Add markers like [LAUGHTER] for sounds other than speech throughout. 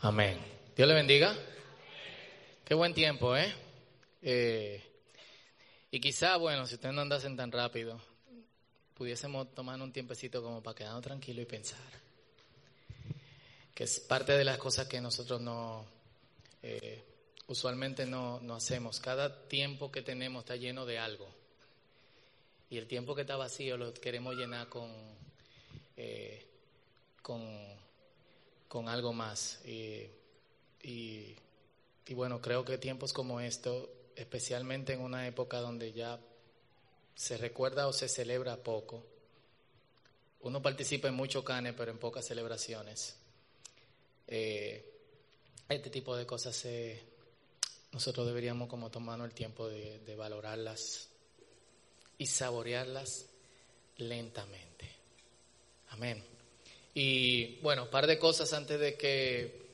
Amén. Dios le bendiga. Qué buen tiempo, ¿eh? eh y quizá, bueno, si ustedes no andasen tan rápido, pudiésemos tomar un tiempecito como para quedarnos tranquilos y pensar. Que es parte de las cosas que nosotros no, eh, usualmente no, no hacemos. Cada tiempo que tenemos está lleno de algo. Y el tiempo que está vacío lo queremos llenar con, eh, con, con, algo más. Y, y, bueno, creo que tiempos como estos especialmente en una época donde ya se recuerda o se celebra poco. Uno participa en mucho cane, pero en pocas celebraciones. Eh, este tipo de cosas nosotros deberíamos como tomarnos el tiempo de, de valorarlas y saborearlas lentamente. Amén. Y bueno, un par de cosas antes de que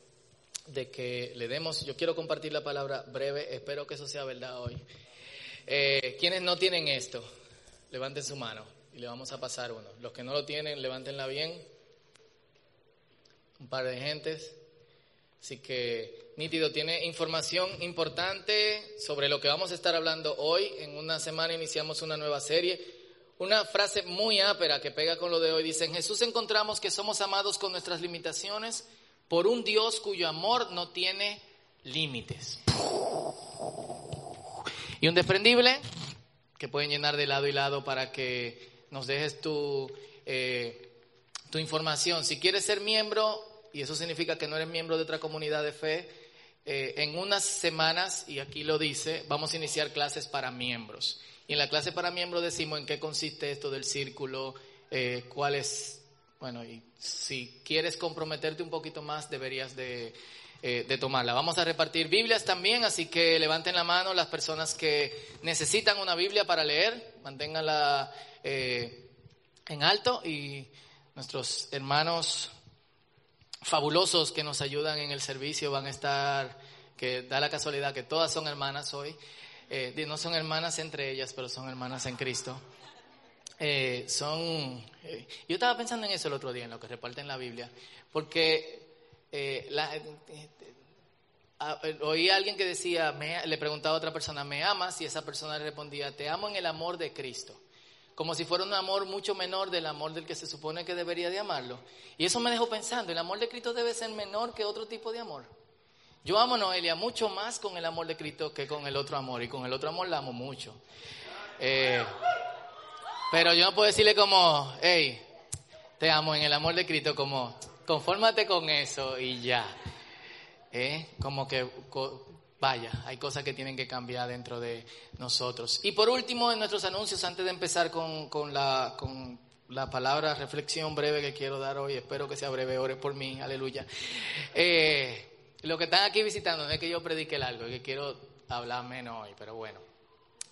de que le demos, yo quiero compartir la palabra breve, espero que eso sea verdad hoy. Eh, quienes no tienen esto, levanten su mano y le vamos a pasar uno. Los que no lo tienen, levántenla bien. Un par de gentes. Así que, nítido, tiene información importante sobre lo que vamos a estar hablando hoy. En una semana iniciamos una nueva serie. Una frase muy ápera que pega con lo de hoy. Dice, en Jesús encontramos que somos amados con nuestras limitaciones por un Dios cuyo amor no tiene límites. Y un desprendible que pueden llenar de lado y lado para que nos dejes tu, eh, tu información. Si quieres ser miembro, y eso significa que no eres miembro de otra comunidad de fe, eh, en unas semanas, y aquí lo dice, vamos a iniciar clases para miembros. Y en la clase para miembros decimos en qué consiste esto del círculo, eh, cuál es bueno, y si quieres comprometerte un poquito más, deberías eh, de, tomarla. Vamos a repartir Biblias también, así que levanten la mano las personas que necesitan una Biblia para leer, manténganla eh, en alto y nuestros hermanos fabulosos que nos ayudan en el servicio van a estar, que da la casualidad que todas son hermanas hoy, eh, no son hermanas entre ellas, pero son hermanas en Cristo. Eh, son... Eh, yo estaba pensando en eso el otro día, en lo que reparten la Biblia, porque oí a alguien que decía, le preguntaba a otra persona, ¿me amas? Y esa persona le respondía, te amo en el amor de Cristo. Como si fuera un amor mucho menor del amor del que se supone que debería de amarlo. Y eso me dejó pensando, el amor de Cristo debe ser menor que otro tipo de amor. Yo amo a Noelia mucho más con el amor de Cristo que con el otro amor. Y con el otro amor la amo mucho. Eh, pero yo no puedo decirle como, hey, te amo en el amor de Cristo, como, confórmate con eso y ya. ¿Eh? Como que, vaya, hay cosas que tienen que cambiar dentro de nosotros. Y por último, en nuestros anuncios, antes de empezar con, con, la, con la palabra reflexión breve que quiero dar hoy, espero que sea breve, ore por mí, aleluya. Eh, lo que están aquí visitando no es que yo predique algo, es que quiero hablar menos hoy, pero bueno.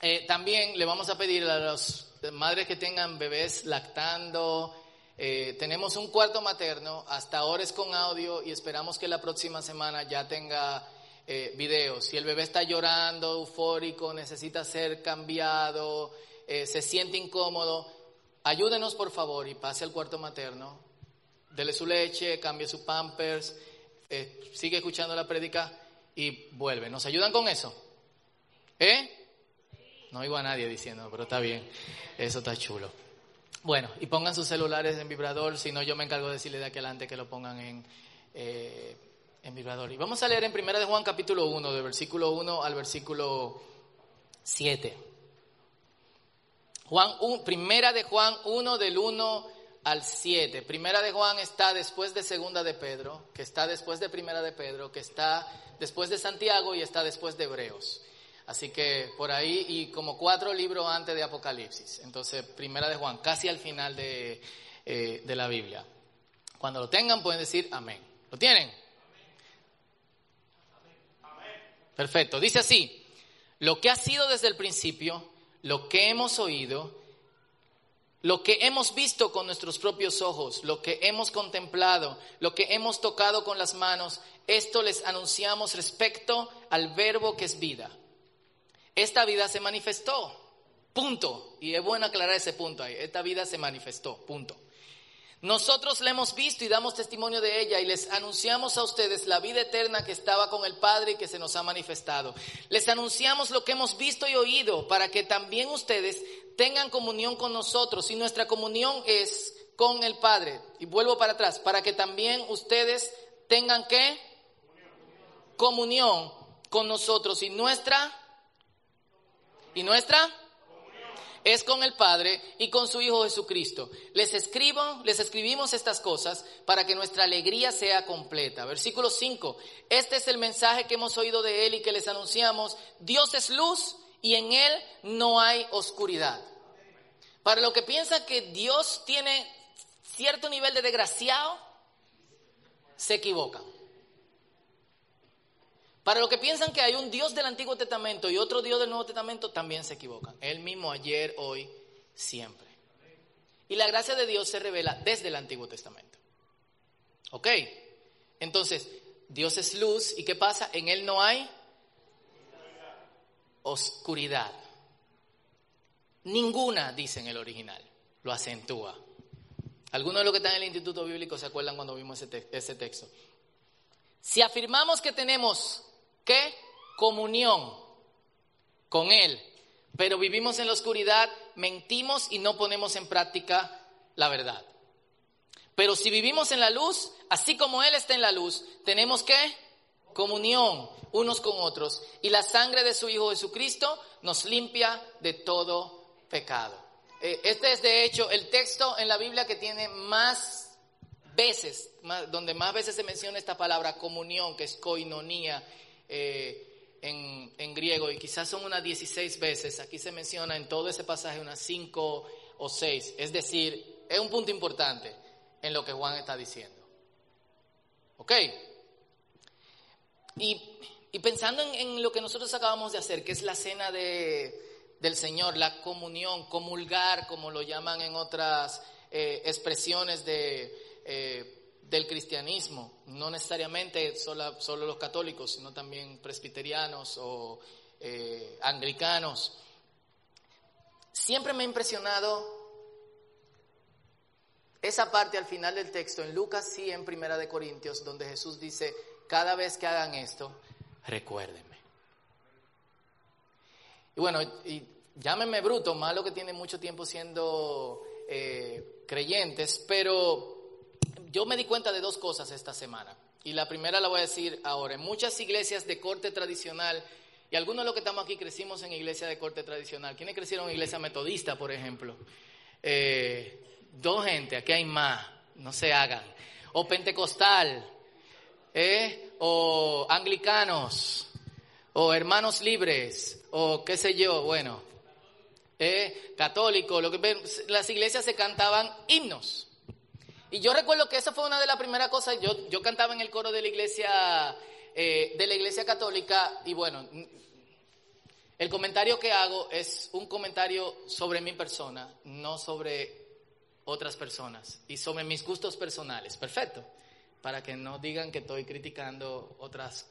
Eh, también le vamos a pedir a los madres que tengan bebés lactando. Eh, tenemos un cuarto materno, hasta ahora es con audio y esperamos que la próxima semana ya tenga eh, videos. Si el bebé está llorando, eufórico, necesita ser cambiado, se siente incómodo, ayúdenos por favor y pase al cuarto materno. Dele su leche, cambie su pampers, sigue escuchando la prédica y vuelve. ¿Nos ayudan con eso? ¿Eh? No oigo a nadie diciendo, pero está bien. Eso está chulo. Bueno, y pongan sus celulares en vibrador, si no yo me encargo de decirle de aquí adelante que lo pongan en, eh, en vibrador. Y vamos a leer en Primera de Juan capítulo 1, del versículo 1 al versículo 7. Juan primera de Juan 1 del 1 al 7. Primera de Juan está después de Segunda de Pedro, que está después de Primera de Pedro, que está después de Santiago y está después de Hebreos. Así que por ahí, y como cuatro libros antes de Apocalipsis. Entonces, primera de Juan, casi al final de, eh, de la Biblia. Cuando lo tengan, pueden decir amén. ¿Lo tienen? Perfecto. Dice así, lo que ha sido desde el principio, lo que hemos oído, lo que hemos visto con nuestros propios ojos, lo que hemos contemplado, lo que hemos tocado con las manos, esto les anunciamos respecto al verbo que es vida. Esta vida se manifestó, punto. Y es bueno aclarar ese punto ahí. Esta vida se manifestó, punto. Nosotros la hemos visto y damos testimonio de ella y les anunciamos a ustedes la vida eterna que estaba con el Padre y que se nos ha manifestado. Les anunciamos lo que hemos visto y oído para que también ustedes tengan comunión con nosotros y nuestra comunión es con el Padre. Y vuelvo para atrás, para que también ustedes tengan que comunión con nosotros y nuestra y nuestra es con el Padre y con su Hijo Jesucristo. Les escribo, les escribimos estas cosas para que nuestra alegría sea completa. Versículo 5. Este es el mensaje que hemos oído de él y que les anunciamos. Dios es luz y en él no hay oscuridad. Para los que piensan que Dios tiene cierto nivel de desgraciado, se equivocan. Para los que piensan que hay un Dios del Antiguo Testamento y otro Dios del Nuevo Testamento, también se equivocan. El mismo ayer, hoy, siempre. Y la gracia de Dios se revela desde el Antiguo Testamento. ¿Ok? Entonces, Dios es luz y ¿qué pasa? En Él no hay oscuridad. Ninguna, dice en el original. Lo acentúa. Algunos de los que están en el Instituto Bíblico se acuerdan cuando vimos ese, ese texto. Si afirmamos que tenemos ¿Qué? Comunión con Él. Pero vivimos en la oscuridad, mentimos y no ponemos en práctica la verdad. Pero si vivimos en la luz, así como Él está en la luz, tenemos que comunión unos con otros. Y la sangre de su Hijo Jesucristo nos limpia de todo pecado. Eh, este es de hecho el texto en la Biblia que tiene más veces, donde más veces se menciona esta palabra comunión, que es koinonía eh, en, griego y quizás son unas 16 veces. Aquí se menciona en todo ese pasaje unas 5 o 6. Es decir, es un punto importante en lo que Juan está diciendo. ¿Ok? Y, pensando en, lo que nosotros acabamos de hacer, que es la cena de, del Señor, la comunión, comulgar, como lo llaman en otras eh, expresiones de... Eh, del cristianismo, no necesariamente solo, solo los católicos, sino también presbiterianos o eh, anglicanos. Siempre me ha impresionado esa parte al final del texto, en Lucas y en Primera de Corintios, donde Jesús dice, cada vez que hagan esto, recuérdenme. Y bueno, y llámenme bruto, malo que tiene mucho tiempo siendo eh, creyentes, pero yo me di cuenta de dos cosas esta semana. Y la primera la voy a decir ahora. En muchas iglesias de corte tradicional, y algunos de los que estamos aquí crecimos en iglesia de corte tradicional. ¿Quiénes crecieron en iglesia metodista, por ejemplo? Eh, dos gente, aquí hay más, no se hagan. O pentecostal, ¿eh? o anglicanos, o hermanos libres, o qué sé yo, bueno, ¿eh? católico. Lo que, las iglesias se cantaban himnos. Y yo recuerdo que esa fue una de las primeras cosas. Yo, yo cantaba en el coro de la iglesia, eh, de la iglesia católica y bueno, el comentario que hago es un comentario sobre mi persona, no sobre otras personas y sobre mis gustos personales. Perfecto. Para que no digan que estoy criticando otras.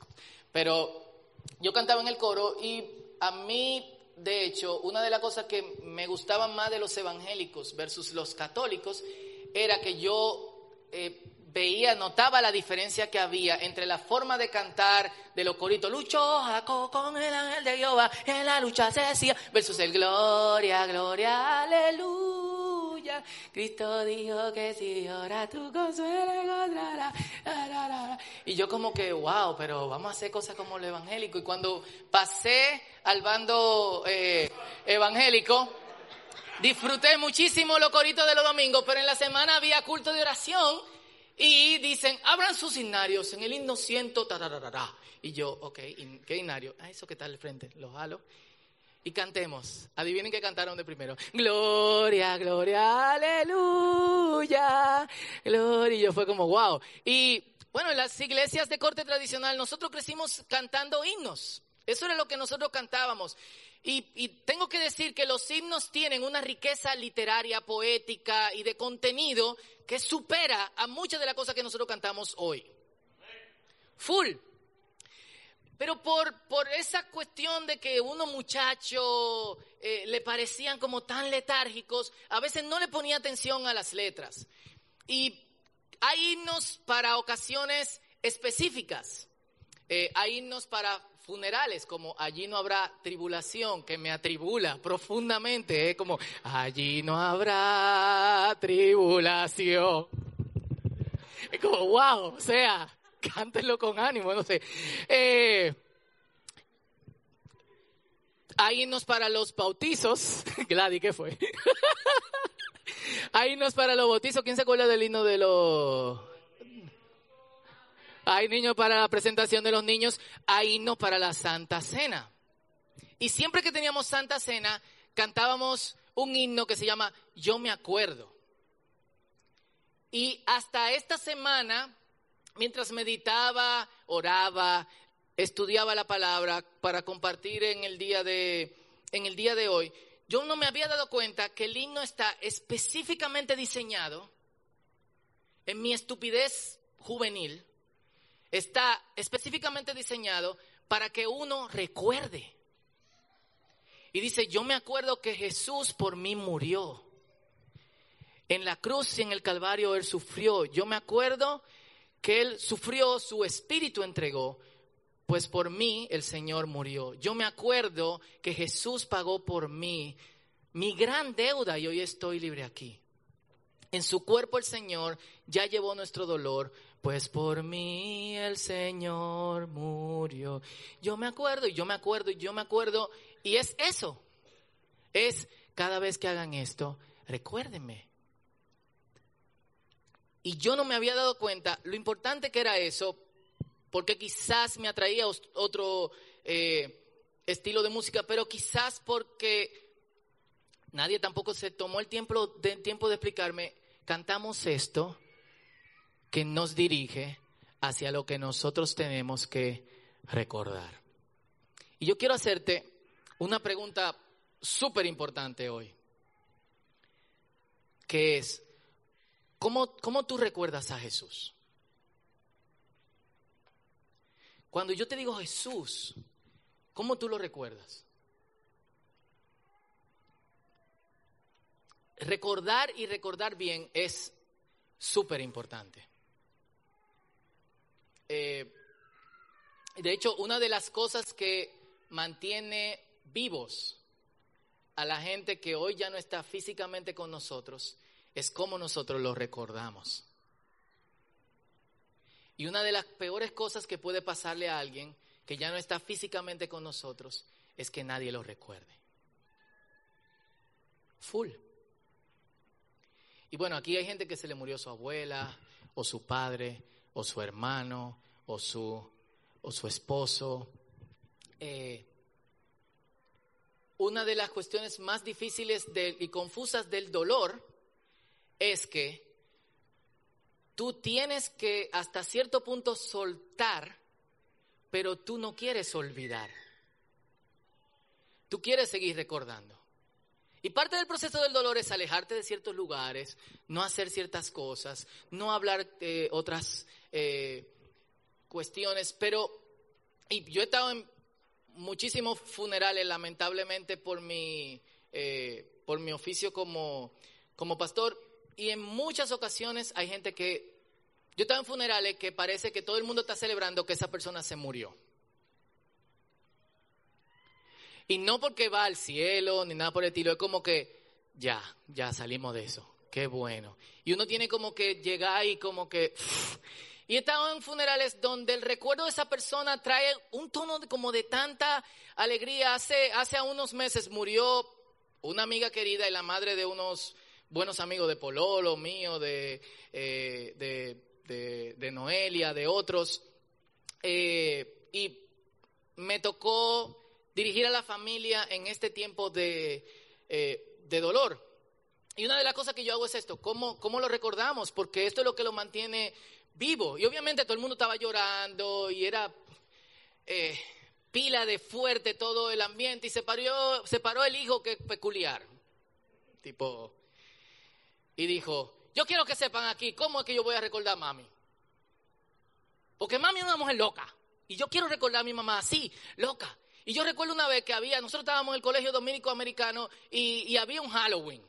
Pero yo cantaba en el coro y a mí, de hecho, una de las cosas que me gustaban más de los evangélicos versus los católicos era que yo eh, veía, notaba la diferencia que había entre la forma de cantar de los coritos, luchó Jacob con el ángel de Jehová, en la lucha se decía, versus el gloria, gloria, aleluya. Cristo dijo que si ahora tu consuelo encontrarás. Y yo como que, wow, pero vamos a hacer cosas como lo evangélico. Y cuando pasé al bando eh, evangélico, Disfruté muchísimo los coritos de los domingos, pero en la semana había culto de oración y dicen, abran sus himnarios en el himno ciento, tararara. Y yo, ok, ¿qué himnario? Ah, eso que está al frente, lo jalo. Y cantemos. Adivinen qué cantaron de primero. Gloria, gloria, aleluya. Gloria. Y yo fue como, wow. Y bueno, en las iglesias de corte tradicional, nosotros crecimos cantando himnos. Eso era lo que nosotros cantábamos. Y, tengo que decir que los himnos tienen una riqueza literaria, poética y de contenido que supera a muchas de las cosas que nosotros cantamos hoy. Full. Pero por, por esa cuestión de que unos muchachos eh, le parecían como tan letárgicos, a veces no le ponía atención a las letras. y hay himnos para ocasiones específicas. Eh, hay himnos para funerales, como allí no habrá tribulación, que me atribula profundamente, ¿eh? como allí no habrá tribulación. Es como, wow, o sea, cántenlo con ánimo, no sé. Eh, hay himnos para los bautizos. [LAUGHS] Gladys, ¿qué fue? [LAUGHS] hay himnos para los bautizos. ¿Quién se acuerda del himno de los hay niños para la presentación de los niños, hay himnos para la Santa Cena. Y siempre que teníamos Santa Cena, cantábamos un himno que se llama Yo me acuerdo. Y hasta esta semana, mientras meditaba, oraba, estudiaba la palabra para compartir en el día de, en el día de hoy, yo no me había dado cuenta que el himno está específicamente diseñado en mi estupidez juvenil está específicamente diseñado para que uno recuerde. Y dice, yo me acuerdo que Jesús por mí murió. En la cruz y en el Calvario Él sufrió. Yo me acuerdo que Él sufrió, su espíritu entregó, pues por mí el Señor murió. Yo me acuerdo que Jesús pagó por mí mi gran deuda y hoy estoy libre aquí. En su cuerpo el Señor ya llevó nuestro dolor, pues por mí el Señor murió. Yo me acuerdo y yo me acuerdo y yo me acuerdo. Y es eso. Es cada vez que hagan esto, recuérdenme. Y yo no me había dado cuenta lo importante que era eso, porque quizás me atraía otro eh, estilo de música, pero quizás porque nadie tampoco se tomó el tiempo de, tiempo de explicarme, cantamos esto que nos dirige hacia lo que nosotros tenemos que recordar. Y yo quiero hacerte una pregunta súper importante hoy, que es, ¿cómo, ¿cómo tú recuerdas a Jesús? Cuando yo te digo Jesús, ¿cómo tú lo recuerdas? Recordar y recordar bien es súper importante. Eh, de hecho, una de las cosas que mantiene vivos a la gente que hoy ya no está físicamente con nosotros es cómo nosotros lo recordamos. Y una de las peores cosas que puede pasarle a alguien que ya no está físicamente con nosotros es que nadie lo recuerde. Full. Y bueno, aquí hay gente que se le murió su abuela o su padre o su hermano o su, o su esposo. Eh, una de las cuestiones más difíciles y confusas del dolor es que tú tienes que hasta cierto punto soltar, pero tú no quieres olvidar. Tú quieres seguir recordando. Y parte del proceso del dolor es alejarte de ciertos lugares, no hacer ciertas cosas, no hablar de otras eh, cuestiones, pero y yo he estado en muchísimos funerales, lamentablemente, por mi, eh, por mi oficio como, como pastor, y en muchas ocasiones hay gente que, yo he estado en funerales que parece que todo el mundo está celebrando que esa persona se murió. Y no porque va al cielo ni nada por el estilo, es como que ya, ya salimos de eso. Qué bueno. Y uno tiene como que llegar y como que... [SNIFFS] Y he estado en funerales donde el recuerdo de esa persona trae un tono como de tanta alegría. Hace, hace unos meses murió una amiga querida y la madre de unos buenos amigos de Pololo, mío, de, eh, de, de, Noelia, de otros. Eh, y me tocó dirigir a la familia en este tiempo eh, de, dolor. Y una de las cosas que yo hago es esto, ¿cómo, ¿cómo lo recordamos? Porque esto es lo que lo mantiene vivo. Y obviamente todo el mundo estaba llorando y era pila de fuerte todo el ambiente y se paró, se paró el hijo que peculiar. Tipo, y dijo, yo quiero que sepan aquí cómo es que yo voy a recordar a mami. Porque mami es una mujer loca. Y yo quiero recordar a mi mamá así, loca. Y yo recuerdo una vez que había, nosotros estábamos en el colegio dominico americano y, había un Halloween.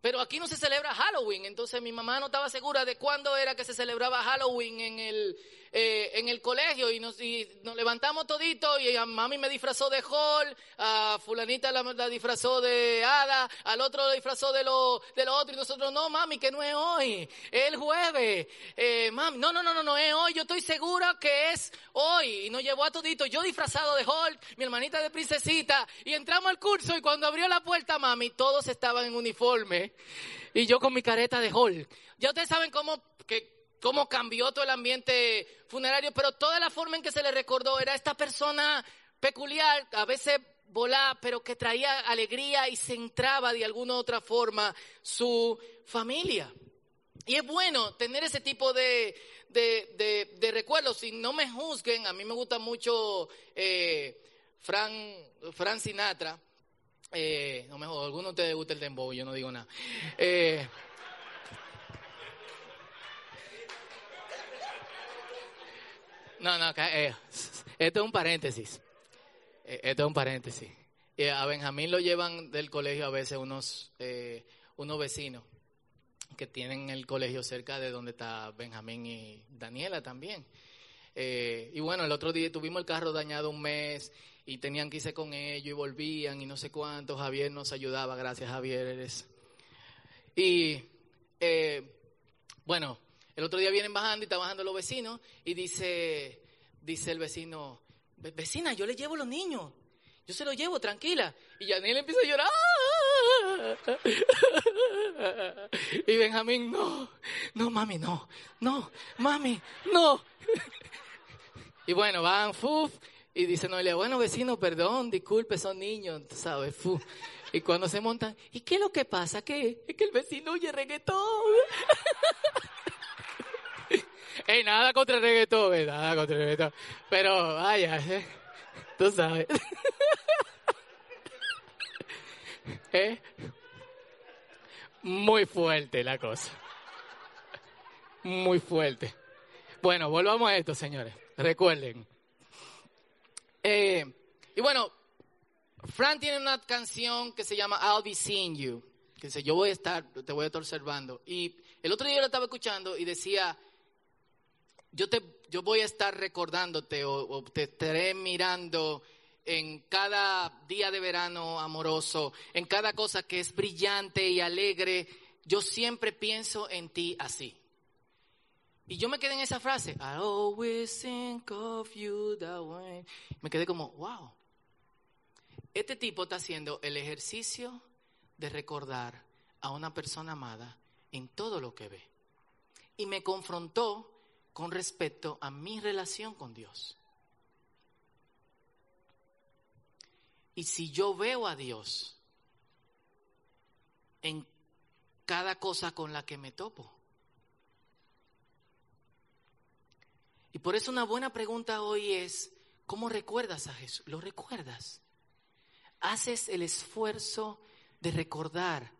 Pero aquí no se celebra Halloween, entonces mi mamá no estaba segura de cuándo era que se celebraba Halloween en el, eh, en el colegio y nos, nos levantamos todito y a mami me disfrazó de Hall, a fulanita la, disfrazó de Hada, al otro lo disfrazó de lo, de lo otro y nosotros no, mami, que no es hoy, es el jueves. Eh, mami, no, no, no, no, no es hoy, yo estoy segura que es hoy. Y nos llevó a todito, yo disfrazado de Hall, mi hermanita de princesita y entramos al curso y cuando abrió la puerta, mami, todos estaban en uniforme y yo con mi careta de hall. Ya ustedes saben cómo, que, cómo cambió todo el ambiente funerario, pero toda la forma en que se le recordó era esta persona peculiar, a veces volá, pero que traía alegría y centraba de alguna u otra forma su familia. Y es bueno tener ese tipo de, de, recuerdos. Si no me juzguen, a mí me gusta mucho eh, Fran, Sinatra. Eh, no me jodo, alguno de ustedes gusta el dembow, yo no digo nada. Eh, no, no, eh, [LAUGHS] esto es un paréntesis. Eh, esto es un paréntesis. a Benjamín lo llevan del colegio a veces unos, unos vecinos que tienen el colegio cerca de donde está Benjamín y Daniela también. y bueno, el otro día tuvimos el carro dañado un mes y tenían que irse con ellos y volvían y no sé cuánto. Javier nos ayudaba, gracias Javier. Eres. Y eh, bueno, el otro día vienen bajando y están bajando los vecinos y dice, dice el vecino, vecina, yo le llevo los niños. Yo se los llevo, tranquila. Y Yanel empieza a llorar. Y Benjamín, no, no, mami, no, no, mami, no. Y bueno, van, fuf, y dice Noelia, bueno vecino, perdón, disculpe, son niños, ¿sabes? Y cuando se montan, ¿y qué es lo que pasa? ¿Qué? Es que el vecino oye reggaetón. [LAUGHS] Ey, nada contra el reggaetón, nada contra el reggaetón. Pero vaya, ¿eh? tú sabes. [LAUGHS] ¿Eh? Muy fuerte la cosa. Muy fuerte. Bueno, volvamos a esto, señores. Recuerden, eh, y bueno, Fran tiene una canción que se llama I'll Be Seeing You. Que dice, yo voy a estar, te voy a estar observando. Y el otro día yo lo estaba escuchando y decía, yo, te, yo voy a estar recordándote o, te estaré mirando en cada día de verano amoroso, en cada cosa que es brillante y alegre. Yo siempre pienso en ti así. Y yo me quedé en esa frase, I always think of you that way. Me quedé como, wow. Este tipo está haciendo el ejercicio de recordar a una persona amada en todo lo que ve. Y me confrontó con respecto a mi relación con Dios. Y si yo veo a Dios en cada cosa con la que me topo, Y por eso una buena pregunta hoy es, ¿cómo recuerdas a Jesús? ¿Lo recuerdas? ¿Haces el esfuerzo de recordar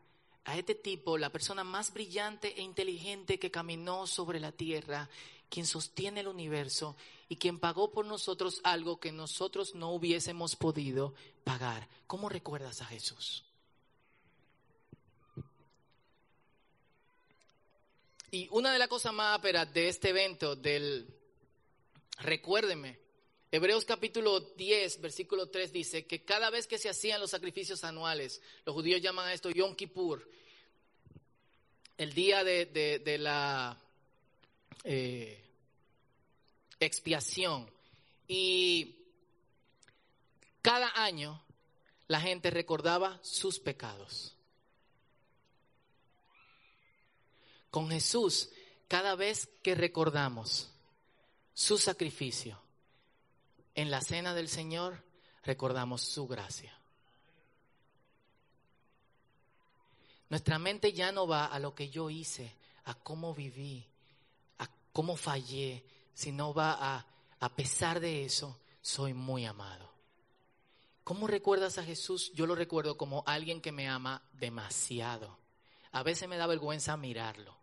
a este tipo, la persona más brillante e inteligente que caminó sobre la tierra, quien sostiene el universo y quien pagó por nosotros algo que nosotros no hubiésemos podido pagar? ¿Cómo recuerdas a Jesús? Y una de las cosas más áperas de este evento, del Recuérdeme, Hebreos capítulo 10, versículo 3 dice que cada vez que se hacían los sacrificios anuales, los judíos llaman a esto Yom Kippur, el día de, la eh, expiación. Y cada año la gente recordaba sus pecados. Con Jesús, cada vez que recordamos su sacrificio. En la cena del Señor recordamos su gracia. Nuestra mente ya no va a lo que yo hice, a cómo viví, cómo fallé, sino va a, a pesar de eso, soy muy amado. ¿Cómo recuerdas a Jesús? Yo lo recuerdo como alguien que me ama demasiado. A veces me da vergüenza mirarlo.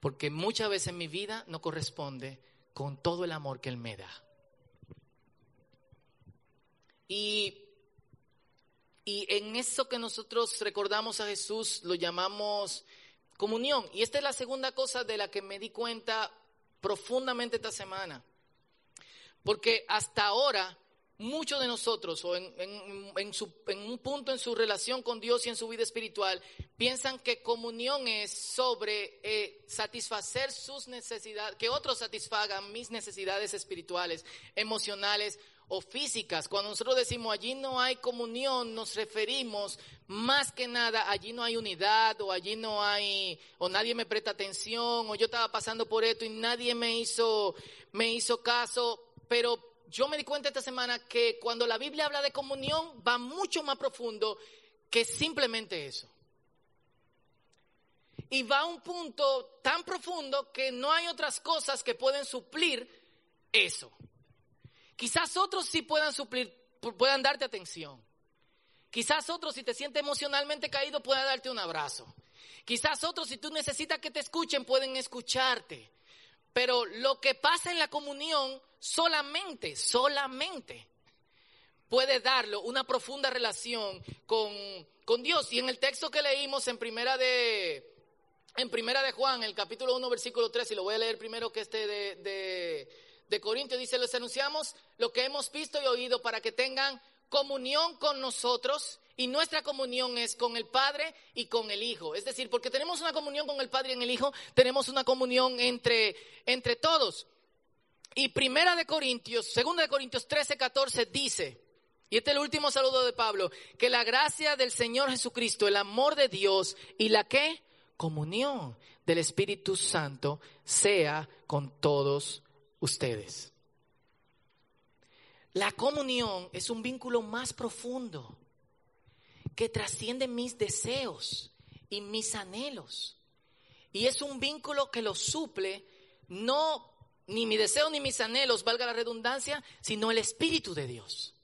Porque muchas veces mi vida no corresponde con todo el amor que Él me da. Y Y en eso que nosotros recordamos a Jesús lo llamamos comunión. Y esta es la segunda cosa de la que me di cuenta profundamente esta semana. Porque hasta ahora muchos de nosotros, o en, un punto en su relación con Dios y en su vida espiritual, piensan que comunión es sobre eh, satisfacer sus necesidades, que otros satisfagan mis necesidades espirituales, emocionales o físicas. Cuando nosotros decimos allí no hay comunión, nos referimos más que nada, allí no hay unidad, o allí no hay, o nadie me presta atención, o yo estaba pasando por esto y nadie me hizo, me hizo caso, pero yo me di cuenta esta semana que cuando la Biblia habla de comunión va mucho más profundo que simplemente eso. Y va a un punto tan profundo que no hay otras cosas que pueden suplir eso. Quizás otros sí puedan suplir, puedan darte atención. Quizás otros, si te sientes emocionalmente caído, puedan darte un abrazo. Quizás otros, si tú necesitas que te escuchen, pueden escucharte. Pero lo que pasa en la comunión solamente, solamente puede darlo una profunda relación con, con Dios. Y en el texto que leímos en primera de, en primera de Juan, el capítulo 1, versículo 3, y lo voy a leer primero que este de, de Corintios, dice, les anunciamos lo que hemos visto y oído para que tengan comunión con nosotros y nuestra comunión es con el Padre y con el Hijo. Es decir, porque tenemos una comunión con el Padre y en el Hijo, tenemos una comunión entre, entre todos. Y primera de Corintios, segunda de Corintios 13, 14 dice, y este es el último saludo de Pablo, que la gracia del Señor Jesucristo, el amor de Dios y la que comunión del Espíritu Santo sea con todos ustedes. La comunión es un vínculo más profundo que trasciende mis deseos y mis anhelos. Y es un vínculo que lo suple no ni mi deseo ni mis anhelos, valga la redundancia, sino el Espíritu de Dios.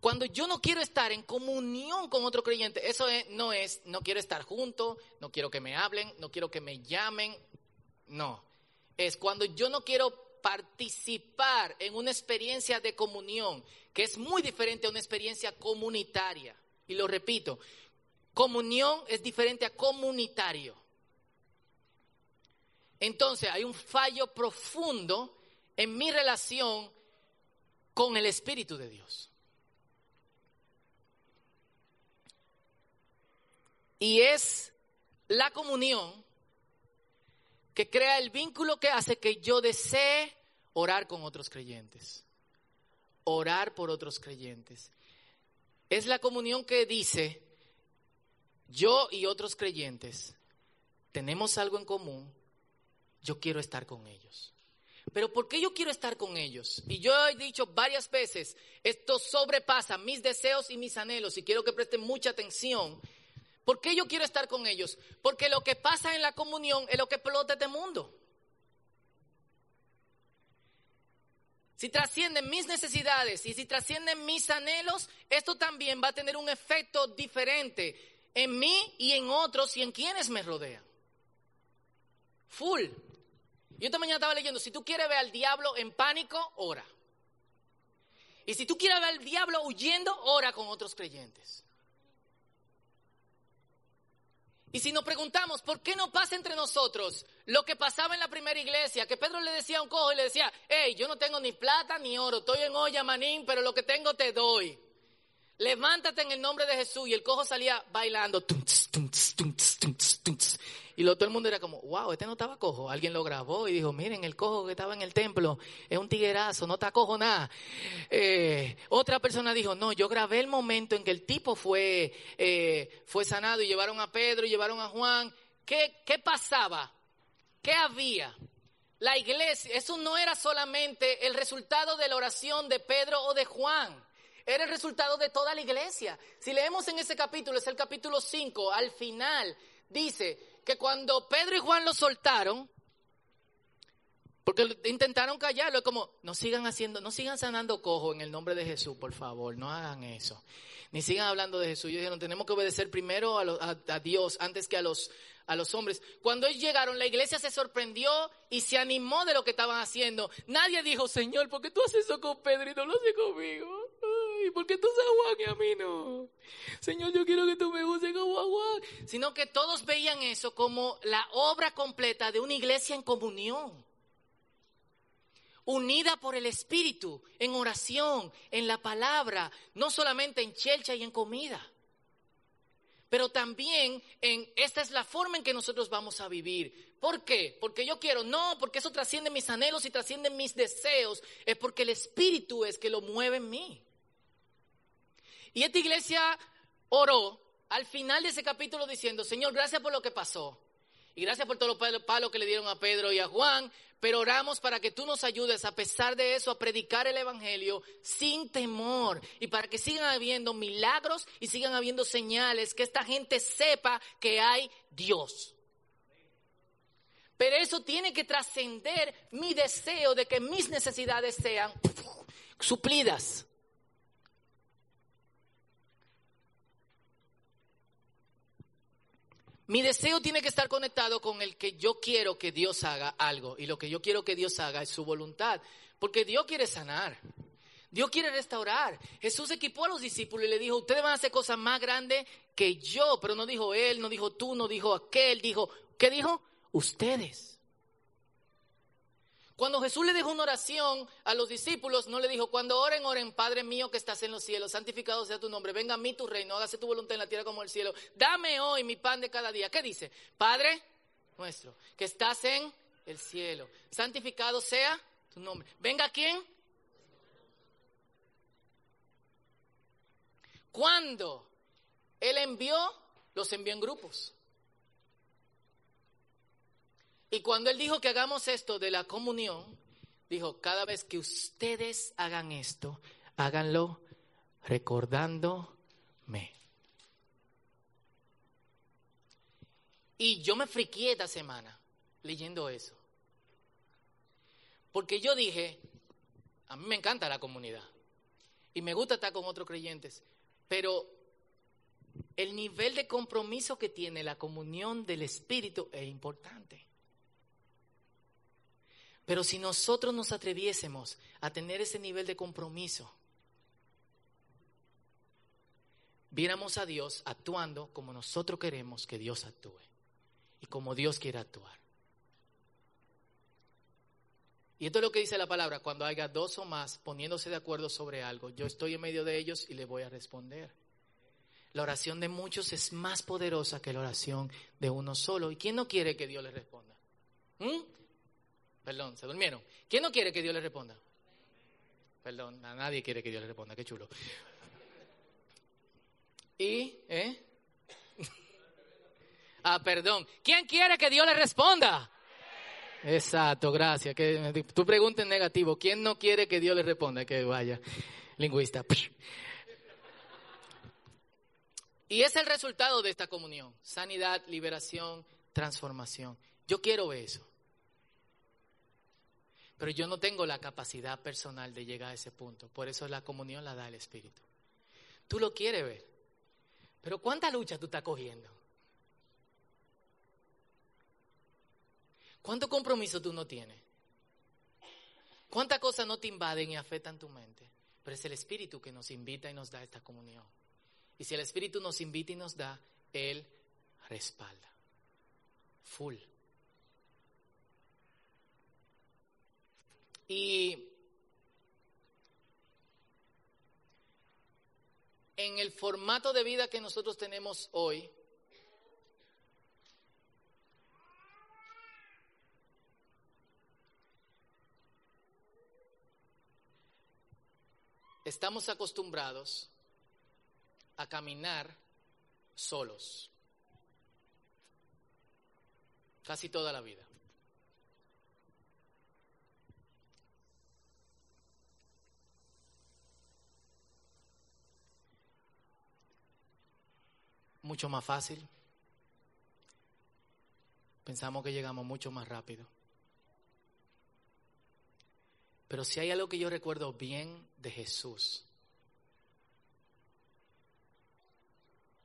Cuando yo no quiero estar en comunión con otro creyente, eso no es, no quiero estar junto, no quiero que me hablen, no quiero que me llamen, no. Es cuando yo no quiero participar en una experiencia de comunión, que es muy diferente a una experiencia comunitaria. Y lo repito, comunión es diferente a comunitario. Entonces hay un fallo profundo en mi relación con el Espíritu de Dios. Y es la comunión que crea el vínculo que hace que yo desee orar con otros creyentes, orar por otros creyentes. Es la comunión que dice, yo y otros creyentes tenemos algo en común, yo quiero estar con ellos. Pero ¿por qué yo quiero estar con ellos? Y yo he dicho varias veces, esto sobrepasa mis deseos y mis anhelos y quiero que presten mucha atención ¿Por qué yo quiero estar con ellos? Porque lo que pasa en la comunión es lo que explota este mundo. Si trascienden mis necesidades y si trascienden mis anhelos, esto también va a tener un efecto diferente en mí y en otros y en quienes me rodean. Full. Yo esta mañana estaba leyendo, si tú quieres ver al diablo en pánico, ora. Y si tú quieres ver al diablo huyendo, ora con otros creyentes. Y si nos preguntamos, ¿por qué no pasa entre nosotros lo que pasaba en la primera iglesia? Que Pedro le decía a un cojo y le decía, hey, yo no tengo ni plata ni oro, estoy en olla manín, pero lo que tengo te doy. Levántate en el nombre de Jesús. Y el cojo salía bailando. Y lo, todo el mundo era como, wow, este no estaba cojo. Alguien lo grabó y dijo, miren, el cojo que estaba en el templo es un tiguerazo, no está cojo nada. Eh, otra persona dijo, no, yo grabé el momento en que el tipo fue, eh, fue sanado y llevaron a Pedro y llevaron a Juan. ¿Qué, ¿Qué pasaba? ¿Qué había? La iglesia, eso no era solamente el resultado de la oración de Pedro o de Juan. Era el resultado de toda la iglesia. Si leemos en ese capítulo, es el capítulo 5, al final dice, que cuando Pedro y Juan lo soltaron, porque intentaron callarlo, es como, no sigan haciendo, no sigan sanando cojo en el nombre de Jesús, por favor, no hagan eso. Ni sigan hablando de Jesús. Yo dijeron, tenemos que obedecer primero a, Dios antes que a los, a los hombres. Cuando ellos llegaron, la iglesia se sorprendió y se animó de lo que estaban haciendo. Nadie dijo, Señor, ¿por qué tú haces eso con Pedro y no lo haces conmigo? ¿Y por qué tú Juan y a mí no? Señor, yo quiero que tú me uses como a Juan. Sino que todos veían eso como la obra completa de una iglesia en comunión unida por el Espíritu, en oración, en la palabra, no solamente en chelcha y en comida, pero también en esta es la forma en que nosotros vamos a vivir. ¿Por qué? Porque yo quiero, no, porque eso trasciende mis anhelos y trasciende mis deseos, es porque el Espíritu es que lo mueve en mí. Y esta iglesia oró al final de ese capítulo diciendo, Señor, gracias por lo que pasó. Y gracias por todos los palos que le dieron a Pedro y a Juan, pero oramos para que tú nos ayudes a pesar de eso a predicar el Evangelio sin temor y para que sigan habiendo milagros y sigan habiendo señales, que esta gente sepa que hay Dios. Pero eso tiene que trascender mi deseo de que mis necesidades sean suplidas. Mi deseo tiene que estar conectado con el que yo quiero que Dios haga algo. Y lo que yo quiero que Dios haga es su voluntad. Porque Dios quiere sanar. Dios quiere restaurar. Jesús equipó a los discípulos y le dijo, ustedes van a hacer cosas más grandes que yo. Pero no dijo él, no dijo tú, no dijo aquel. Dijo, ¿qué dijo? Ustedes. Cuando Jesús le dejó una oración a los discípulos, no le dijo, cuando oren, oren, Padre mío que estás en los cielos, santificado sea tu nombre, venga a mí tu reino, hágase tu voluntad en la tierra como en el cielo, dame hoy mi pan de cada día. ¿Qué dice? Padre nuestro, que estás en el cielo, santificado sea tu nombre. ¿Venga quién? Cuando Él envió, los envió en grupos. Y cuando él dijo que hagamos esto de la comunión, dijo, cada vez que ustedes hagan esto, háganlo recordándome. Y yo me friqué esta semana leyendo eso. Porque yo dije, a mí me encanta la comunidad y me gusta estar con otros creyentes, pero el nivel de compromiso que tiene la comunión del Espíritu es importante. Pero si nosotros nos atreviésemos a tener ese nivel de compromiso, viéramos a Dios actuando como nosotros queremos que Dios actúe y como Dios quiere actuar. Y esto es lo que dice la palabra, cuando haya dos o más poniéndose de acuerdo sobre algo, yo estoy en medio de ellos y le voy a responder. La oración de muchos es más poderosa que la oración de uno solo. ¿Y quién no quiere que Dios le responda? ¿Mm? Perdón, se durmieron. ¿Quién no quiere que Dios le responda? Perdón, a nadie quiere que Dios le responda, qué chulo. Y, ¿eh? [LAUGHS] ah, perdón. ¿Quién quiere que Dios le responda? Exacto, gracias. Que, tú preguntas en negativo. ¿Quién no quiere que Dios le responda? Que vaya, lingüista. [LAUGHS] Y es el resultado de esta comunión. Sanidad, liberación, transformación. Yo quiero eso. Pero yo no tengo la capacidad personal de llegar a ese punto. Por eso la comunión la da el Espíritu. Tú lo quieres ver. Pero ¿cuánta lucha tú estás cogiendo? ¿Cuánto compromiso tú no tienes? ¿Cuántas cosas no te invaden y afectan tu mente? Pero es el Espíritu que nos invita y nos da esta comunión. Y si el Espíritu nos invita y nos da, Él respalda. Full. Y en el formato de vida que nosotros tenemos hoy, estamos acostumbrados a caminar solos, casi toda la vida. Mucho más fácil. Pensamos que llegamos mucho más rápido. Pero si hay algo que yo recuerdo bien de Jesús,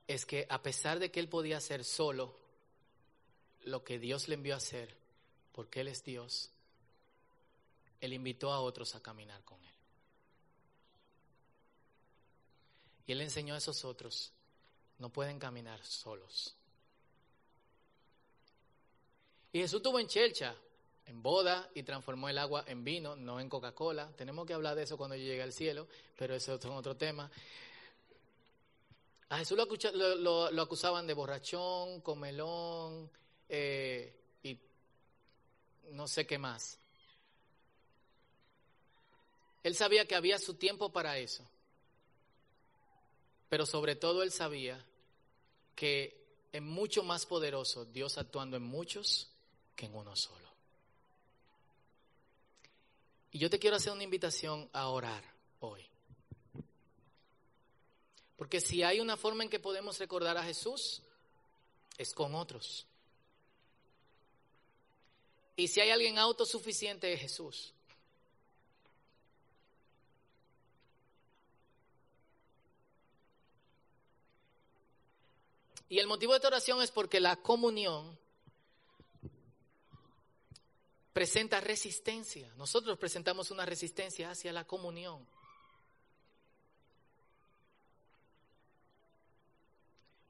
es que a pesar de que él podía hacer solo lo que Dios le envió a hacer, porque él es Dios, él invitó a otros a caminar con él. Y él enseñó a esos otros, no pueden caminar solos. Y Jesús tuvo en Chelcha, en boda, y transformó el agua en vino, no en Coca-Cola. Tenemos que hablar de eso cuando yo llegue al cielo, pero eso es otro tema. A Jesús lo, acusaban de borrachón, comelón eh, y no sé qué más. Él sabía que había su tiempo para eso. Pero sobre todo él sabía que es mucho más poderoso Dios actuando en muchos que en uno solo. Y yo te quiero hacer una invitación a orar hoy. Porque si hay una forma en que podemos recordar a Jesús, es con otros. Y si hay alguien autosuficiente, es Jesús. Y el motivo de esta oración es porque la comunión presenta resistencia. Nosotros presentamos una resistencia hacia la comunión.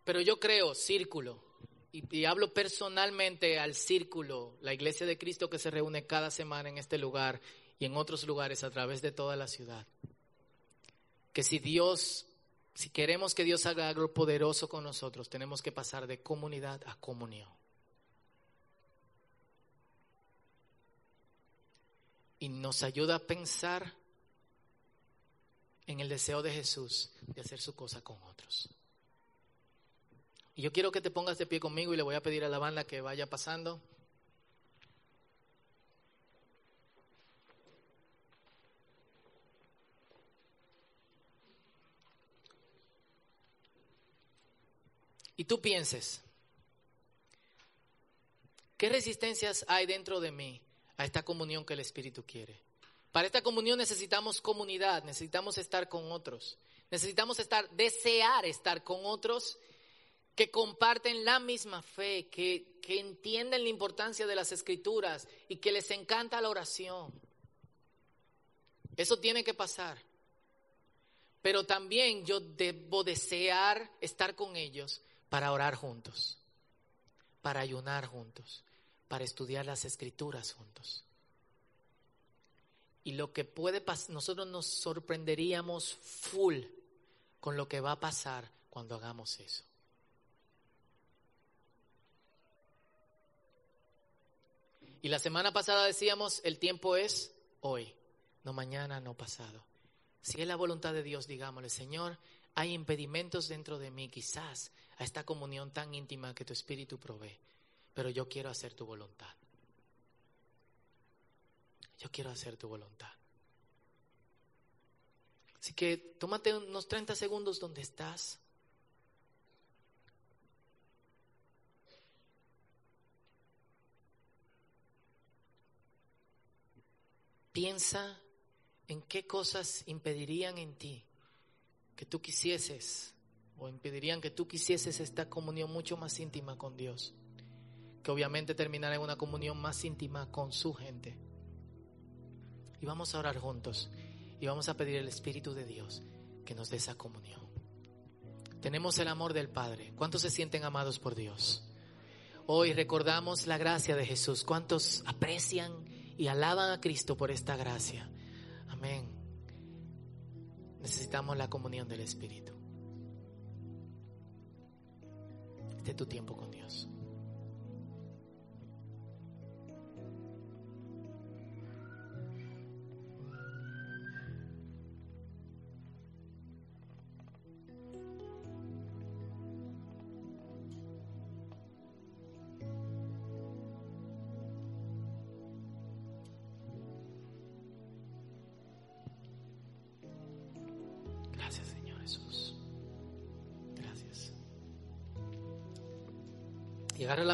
Pero yo creo, círculo, y, hablo personalmente al círculo, la iglesia de Cristo que se reúne cada semana en este lugar y en otros lugares a través de toda la ciudad, que si Dios si queremos que Dios haga algo poderoso con nosotros, tenemos que pasar de comunidad a comunión. Y nos ayuda a pensar en el deseo de Jesús de hacer su cosa con otros. Y yo quiero que te pongas de pie conmigo y le voy a pedir a la banda que vaya pasando. Y tú pienses, ¿qué resistencias hay dentro de mí a esta comunión que el Espíritu quiere? Para esta comunión necesitamos comunidad, necesitamos estar con otros, necesitamos estar, desear estar con otros que comparten la misma fe, que, que entienden la importancia de las escrituras y que les encanta la oración. Eso tiene que pasar. Pero también yo debo desear estar con ellos para orar juntos, para ayunar juntos, para estudiar las escrituras juntos. Y lo que puede pasar, nosotros nos sorprenderíamos full con lo que va a pasar cuando hagamos eso. Y la semana pasada decíamos, el tiempo es hoy, no mañana, no pasado. Si es la voluntad de Dios, digámosle, Señor, hay impedimentos dentro de mí, quizás a esta comunión tan íntima que tu Espíritu provee, pero yo quiero hacer tu voluntad. Yo quiero hacer tu voluntad. Así que tómate unos 30 segundos donde estás. Piensa en qué cosas impedirían en ti que tú quisieses o impedirían que tú quisieses esta comunión mucho más íntima con Dios, que obviamente terminará en una comunión más íntima con su gente. Y vamos a orar juntos y vamos a pedir el Espíritu de Dios que nos dé esa comunión. Tenemos el amor del Padre. ¿Cuántos se sienten amados por Dios? Hoy recordamos la gracia de Jesús. ¿Cuántos aprecian y alaban a Cristo por esta gracia? Amén. Necesitamos la comunión del Espíritu. Este tu tiempo con Dios.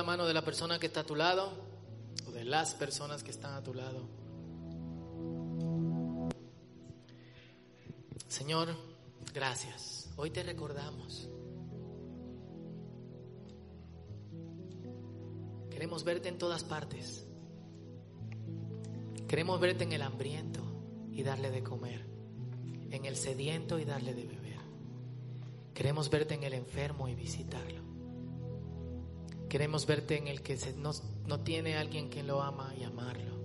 Mano de la persona que está a tu lado o de las personas que están a tu lado. Señor, gracias. Hoy te recordamos. Queremos verte en todas partes. Queremos verte en el hambriento y darle de comer, en el sediento y darle de beber. Queremos verte en el enfermo y visitarlo. Queremos verte en el que no, no tiene alguien que lo ama y amarlo.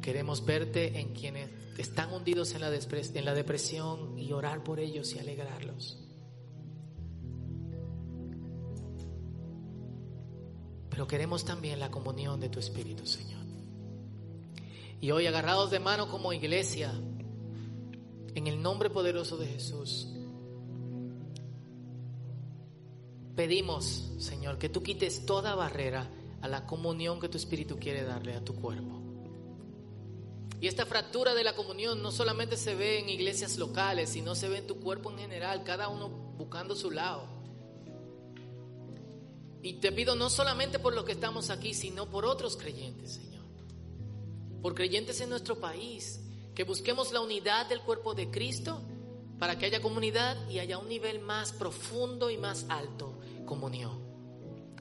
Queremos verte en quienes están hundidos en la, en la depresión y orar por ellos y alegrarlos. Pero queremos también la comunión de tu Espíritu, Señor. Y hoy agarrados de mano como iglesia, en el nombre poderoso de Jesús, pedimos, Señor, que tú quites toda barrera a la comunión que tu Espíritu quiere darle a tu cuerpo. Y esta fractura de la comunión no solamente se ve en iglesias locales, sino se ve en tu cuerpo en general, cada uno buscando su lado. Y te pido no solamente por los que estamos aquí, sino por otros creyentes, Señor. Por creyentes en nuestro país, que busquemos la unidad del cuerpo de Cristo para que haya comunidad y haya un nivel más profundo y más alto, comunión.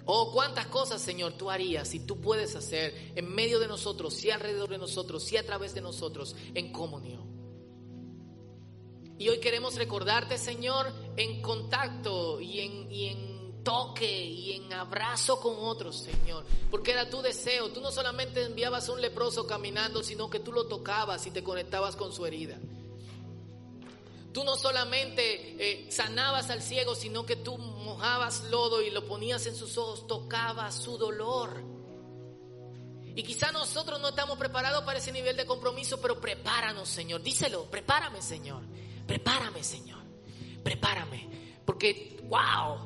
Oh, cuántas cosas, Señor, tú harías y tú puedes hacer en medio de nosotros, si alrededor de nosotros, si a través de nosotros, en comunión. Y hoy queremos recordarte, Señor, en contacto y en, y en toque y en abrazo con otros, Señor. Porque era tu deseo. Tú no solamente enviabas a un leproso caminando, sino que tú lo tocabas y te conectabas con su herida. Tú no solamente eh, sanabas al ciego, sino que tú mojabas lodo y lo ponías en sus ojos, tocabas su dolor. Y quizá nosotros no estamos preparados para ese nivel de compromiso, pero prepáranos, Señor. Díselo, prepárame, Señor. Prepárame, Señor. Prepárame. Porque, wow,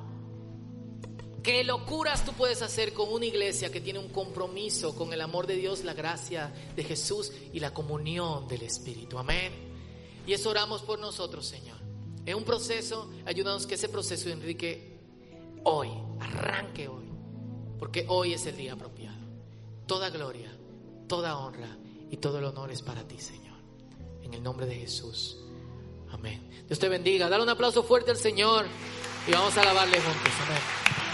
qué locuras tú puedes hacer con una iglesia que tiene un compromiso con el amor de Dios, la gracia de Jesús y la comunión del Espíritu. Amén. Y eso oramos por nosotros, Señor. Es un proceso, ayúdanos que ese proceso, Enrique, hoy, arranque hoy, porque hoy es el día apropiado. Toda gloria, toda honra y todo el honor es para ti, Señor. En el nombre de Jesús. Amén. Dios te bendiga. Dale un aplauso fuerte al Señor y vamos a alabarle juntos. Amén.